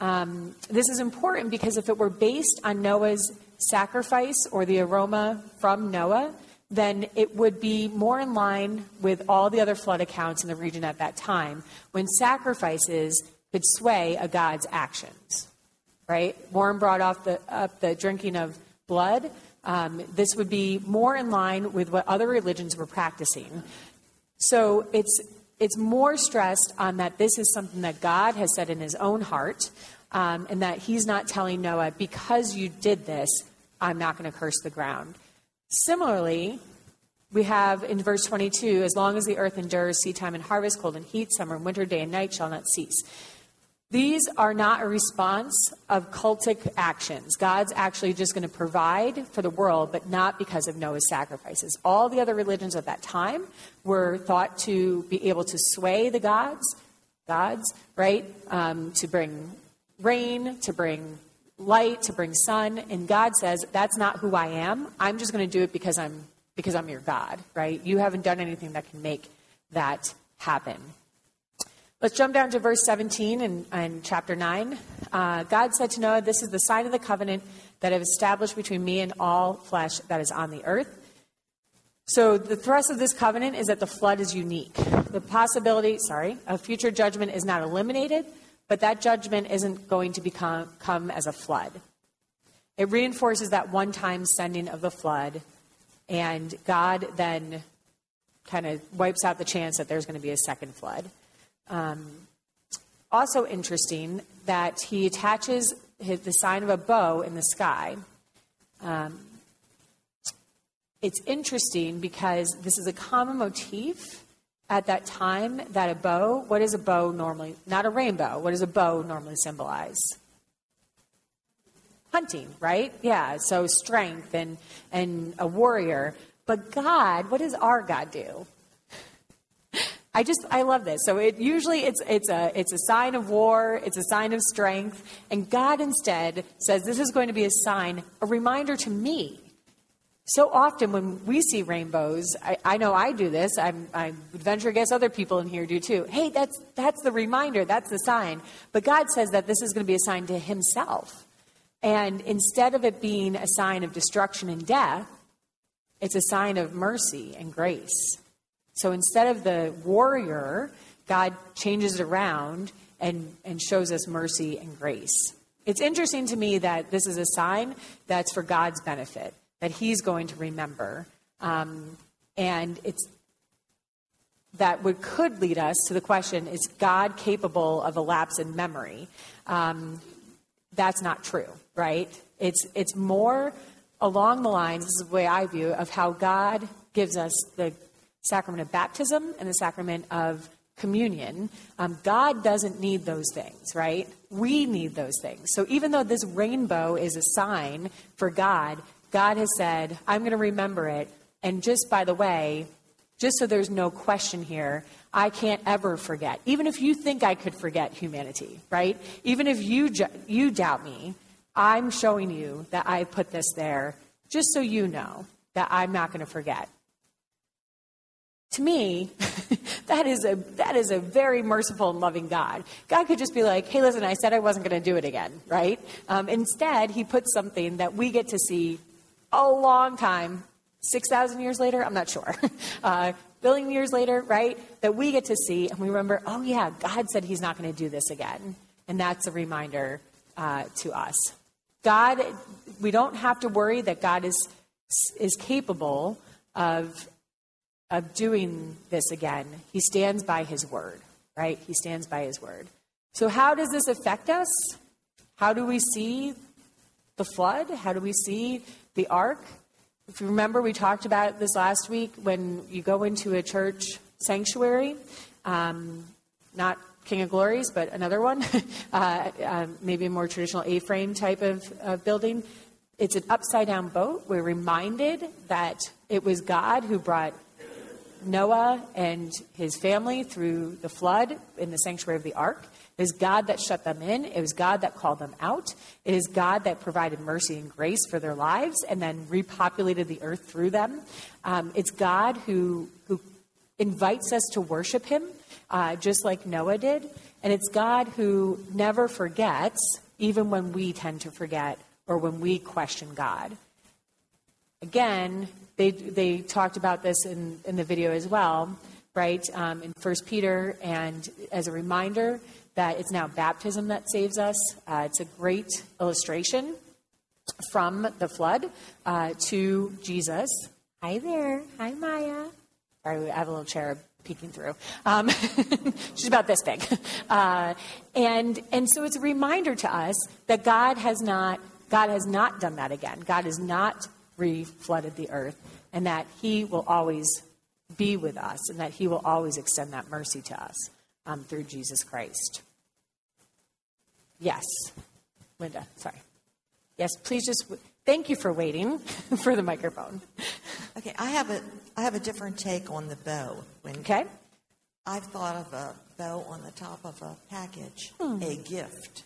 Um, this is important because if it were based on Noah's sacrifice or the aroma from Noah, then it would be more in line with all the other flood accounts in the region at that time when sacrifices could sway a god's actions. Right? Warren brought off the, up the drinking of blood. Um, this would be more in line with what other religions were practicing. So it's, it's more stressed on that this is something that God has said in his own heart, um, and that he's not telling Noah, because you did this, I'm not going to curse the ground. Similarly, we have in verse 22 as long as the earth endures, seed time and harvest, cold and heat, summer and winter, day and night shall not cease. These are not a response of cultic actions. God's actually just going to provide for the world, but not because of Noah's sacrifices. All the other religions of that time were thought to be able to sway the gods, gods, right? Um, to bring rain, to bring light, to bring sun. And God says, that's not who I am. I'm just going to do it because I'm because I'm your God, right? You haven't done anything that can make that happen. Let's jump down to verse 17 and, in chapter 9. Uh, God said to Noah, This is the sign of the covenant that I have established between me and all flesh that is on the earth. So, the thrust of this covenant is that the flood is unique. The possibility, sorry, of future judgment is not eliminated, but that judgment isn't going to become come as a flood. It reinforces that one time sending of the flood, and God then kind of wipes out the chance that there's going to be a second flood. Um, also interesting that he attaches his, the sign of a bow in the sky. Um, it's interesting because this is a common motif at that time that a bow, what is a bow normally? Not a rainbow. What does a bow normally symbolize? Hunting, right? Yeah, so strength and, and a warrior. But God, what does our God do? I just I love this. So it usually it's it's a it's a sign of war, it's a sign of strength, and God instead says this is going to be a sign, a reminder to me so often when we see rainbows, I, I know I do this. I'm, I would venture guess other people in here do too. Hey, that's that's the reminder. That's the sign. But God says that this is going to be a sign to Himself, and instead of it being a sign of destruction and death, it's a sign of mercy and grace. So instead of the warrior, God changes it around and, and shows us mercy and grace. It's interesting to me that this is a sign that's for God's benefit that he's going to remember. Um, and it's that would could lead us to the question is God capable of a lapse in memory? Um, that's not true, right? It's, it's more along the lines, this is the way I view, of how God gives us the sacrament of baptism and the sacrament of communion, um, God doesn't need those things, right? We need those things. So even though this rainbow is a sign for God, God has said, I'm going to remember it. And just by the way, just so there's no question here, I can't ever forget. Even if you think I could forget humanity, right? Even if you, ju- you doubt me, I'm showing you that I put this there just so you know that I'm not going to forget. To me, that is a that is a very merciful and loving God. God could just be like, "Hey, listen, I said I wasn't going to do it again," right? Um, instead, He puts something that we get to see a long time, six thousand years later. I'm not sure, uh, billion years later, right? That we get to see, and we remember, oh yeah, God said He's not going to do this again, and that's a reminder uh, to us. God, we don't have to worry that God is is capable of of doing this again. He stands by his word, right? He stands by his word. So, how does this affect us? How do we see the flood? How do we see the ark? If you remember, we talked about this last week when you go into a church sanctuary, um, not King of Glory's, but another one, uh, uh, maybe a more traditional A frame type of, of building. It's an upside down boat. We're reminded that it was God who brought Noah and his family through the flood in the sanctuary of the ark. It is God that shut them in. It was God that called them out. It is God that provided mercy and grace for their lives and then repopulated the earth through them. Um, it's God who, who invites us to worship him, uh, just like Noah did. And it's God who never forgets, even when we tend to forget or when we question God. Again, they, they talked about this in, in the video as well, right, um, in First Peter, and as a reminder that it's now baptism that saves us. Uh, it's a great illustration from the flood uh, to Jesus. Hi there. Hi, Maya. Sorry, I have a little cherub peeking through. Um, she's about this big. Uh, and, and so it's a reminder to us that God has not, God has not done that again. God has not re-flooded the earth and that he will always be with us and that he will always extend that mercy to us um, through Jesus Christ. Yes, Linda, sorry. Yes, please just thank you for waiting for the microphone. Okay, I have a I have a different take on the bow. When okay. I've thought of a bow on the top of a package, Hmm. a gift.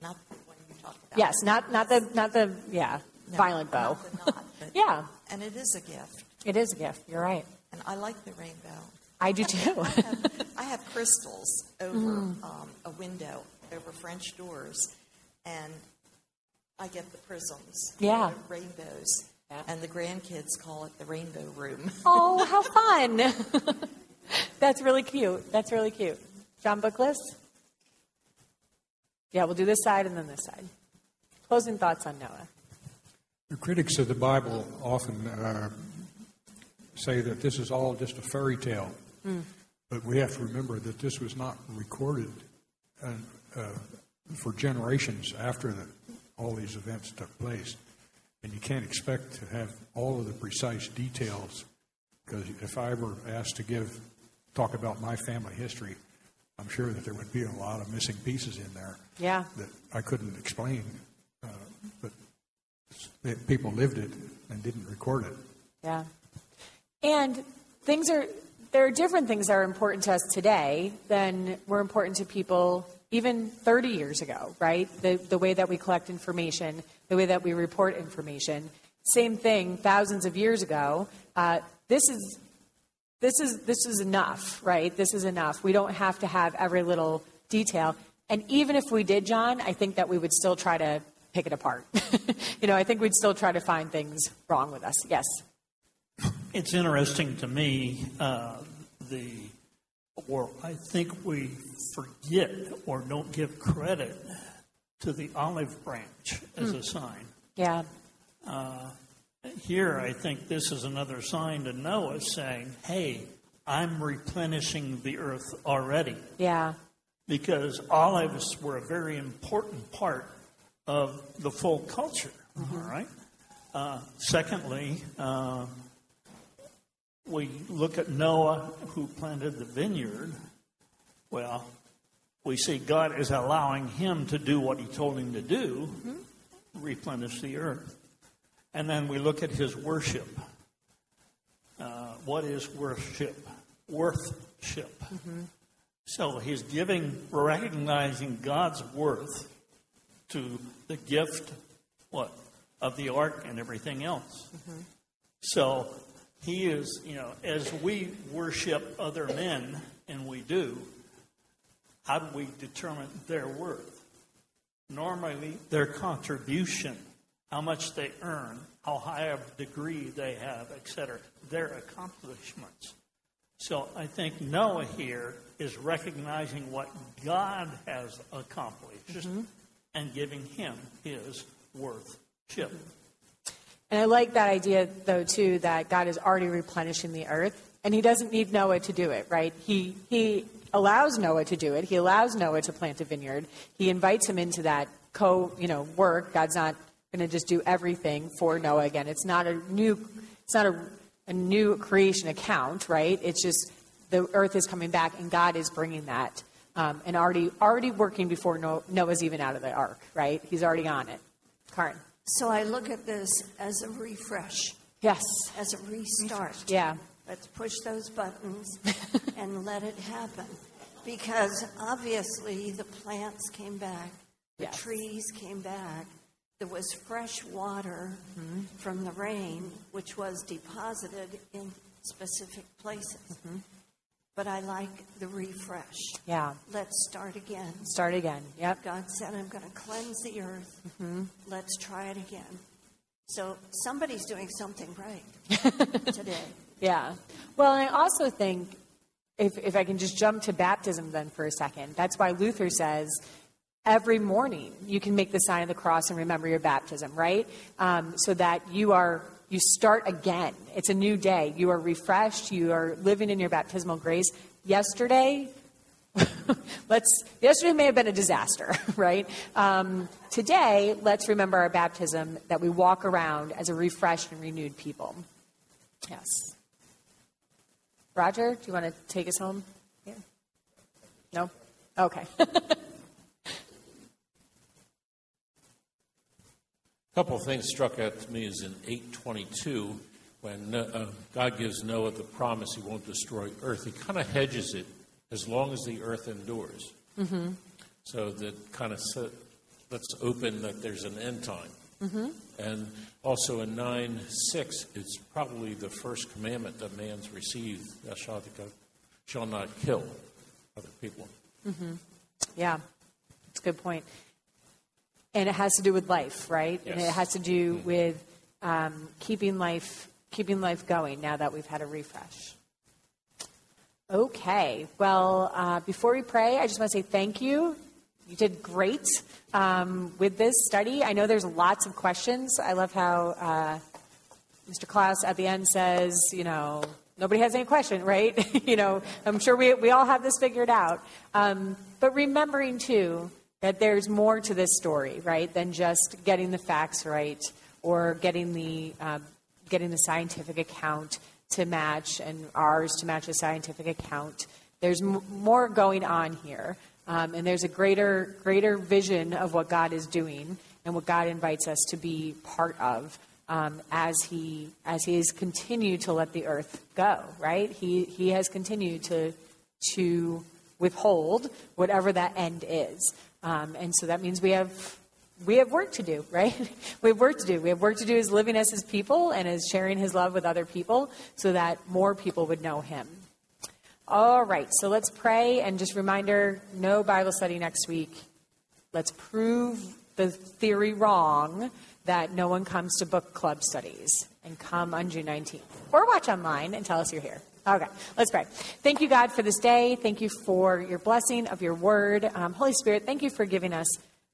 Not when you talk about Yes, not not the not the yeah No, violent bow. not the knot, but- yeah, and it is a gift. it is a gift. You're right. And I like the rainbow. I do too. I, have, I have crystals over Mm. um, a window, over French doors, and I get the prisms. Yeah. the rainbows. And the grandkids call it the rainbow room. oh, how fun! That's really cute. That's really cute. John Bookless. Yeah, we'll do this side and then this side. Closing thoughts on Noah. The critics of the Bible often uh, say that this is all just a fairy tale, Mm. but we have to remember that this was not recorded uh, for generations after the, all these events took place. And you can't expect to have all of the precise details because if I were asked to give talk about my family history, I'm sure that there would be a lot of missing pieces in there Yeah. that I couldn't explain. Uh, but people lived it and didn't record it. Yeah. And things are, there are different things that are important to us today than were important to people even 30 years ago, right? The, the way that we collect information, the way that we report information. Same thing thousands of years ago. Uh, this is this is this is enough, right? This is enough. We don't have to have every little detail. And even if we did, John, I think that we would still try to pick it apart. you know, I think we'd still try to find things wrong with us. Yes. It's interesting to me uh, the, or I think we forget or don't give credit to the olive branch as Hmm. a sign. Yeah. Uh, here, I think this is another sign to Noah saying, "Hey, I'm replenishing the earth already." Yeah. because olives were a very important part of the full culture. Mm-hmm. all right. Uh, secondly, uh, we look at Noah who planted the vineyard. Well, we see God is allowing him to do what he told him to do, mm-hmm. replenish the earth. And then we look at his worship. Uh, what is worship? Worthship. Mm-hmm. So he's giving, recognizing God's worth to the gift, what, of the ark and everything else. Mm-hmm. So he is, you know, as we worship other men, and we do, how do we determine their worth? Normally, their contribution, how much they earn, how high a degree they have, etc., their accomplishments. So I think Noah here is recognizing what God has accomplished mm-hmm. and giving him his worthship. And I like that idea, though, too, that God is already replenishing the earth, and He doesn't need Noah to do it, right? He He allows Noah to do it. He allows Noah to plant a vineyard. He invites him into that co, you know, work. God's not going to just do everything for Noah again. It's not a new. It's not a, a new creation account, right? It's just the earth is coming back, and God is bringing that, um, and already already working before Noah's even out of the ark, right? He's already on it. Karin. So I look at this as a refresh, Yes. as a restart. Yeah. Let's push those buttons and let it happen. Because obviously the plants came back, the Yes. trees came back, there was fresh water mm-hmm. from the rain, which was deposited in specific places. Mm-hmm. But I like the refresh. Yeah. Let's start again. Start again. Yep. God said, I'm going to cleanse the earth. hmm Let's try it again. So somebody's doing something right today. Yeah. Well, and I also think, if, if I can just jump to baptism then for a second, that's why Luther says every morning you can make the sign of the cross and remember your baptism, right? Um, so that you are, you start again. It's a new day. You are refreshed. You are living in your baptismal grace. Yesterday, let's yesterday may have been a disaster right um, today let's remember our baptism that we walk around as a refreshed and renewed people yes roger do you want to take us home yeah. no okay couple of things struck out to me is in 822, when uh, God gives Noah the promise he won't destroy earth, he kind of hedges it as long as the earth endures. mm-hmm. So that kind of set, lets open that there's an end time. Mm-hmm. And also in 9 6, it's probably the first commandment that man's received thou shalt, shall not kill other people. Mm-hmm. yeah that's a good point and it has to do with life right and it has to do with um, keeping life keeping life going now that we've had a refresh Okay. Well, uh, before we pray, I just want to say thank you. You did great um, with this study. I know there's lots of questions. I love how uh, Mr. Klaus at the end says, you know, nobody has any question, right? you know, I'm sure we, we all have this figured out. Um, but remembering, too, that there's more to this story, right, than just getting the facts right or getting the, uh, getting the scientific account to match and ours to match a scientific account. There's m- more going on here. Um, and there's a greater, greater vision of what God is doing and what God invites us to be part of um, as he as he has continued to let the earth go. Right? He he has continued to to withhold whatever that end is, um, and so that means we have we have work to do, right? we have work to do. We have work to do as living as his people and as sharing his love with other people so that more people would know him. All right, so let's pray and just reminder no Bible study next week. Let's prove the theory wrong that no one comes to book club studies and come on June 19th. Or watch online and tell us you're here. Okay, let's pray. Thank you, God, for this day. Thank you for your blessing of your word. Um, Holy Spirit, thank you for giving us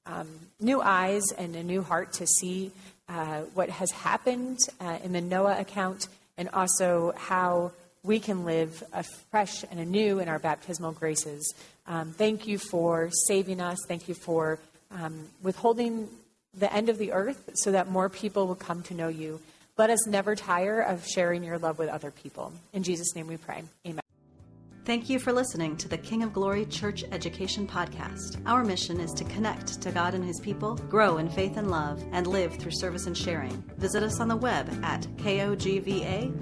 um, new eyes and a new heart to see uh, what has happened uh, in the Noah account and also how we can live afresh and anew in our baptismal graces. Um, thank you for saving us. Thank you for um, withholding the end of the earth so that more people will come to know you. Let us never tire of sharing your love with other people. In Jesus' name we pray. Amen. Thank you for listening to the King of Glory Church Education Podcast. Our mission is to connect to God and His people, grow in faith and love, and live through service and sharing. Visit us on the web at kogva.org.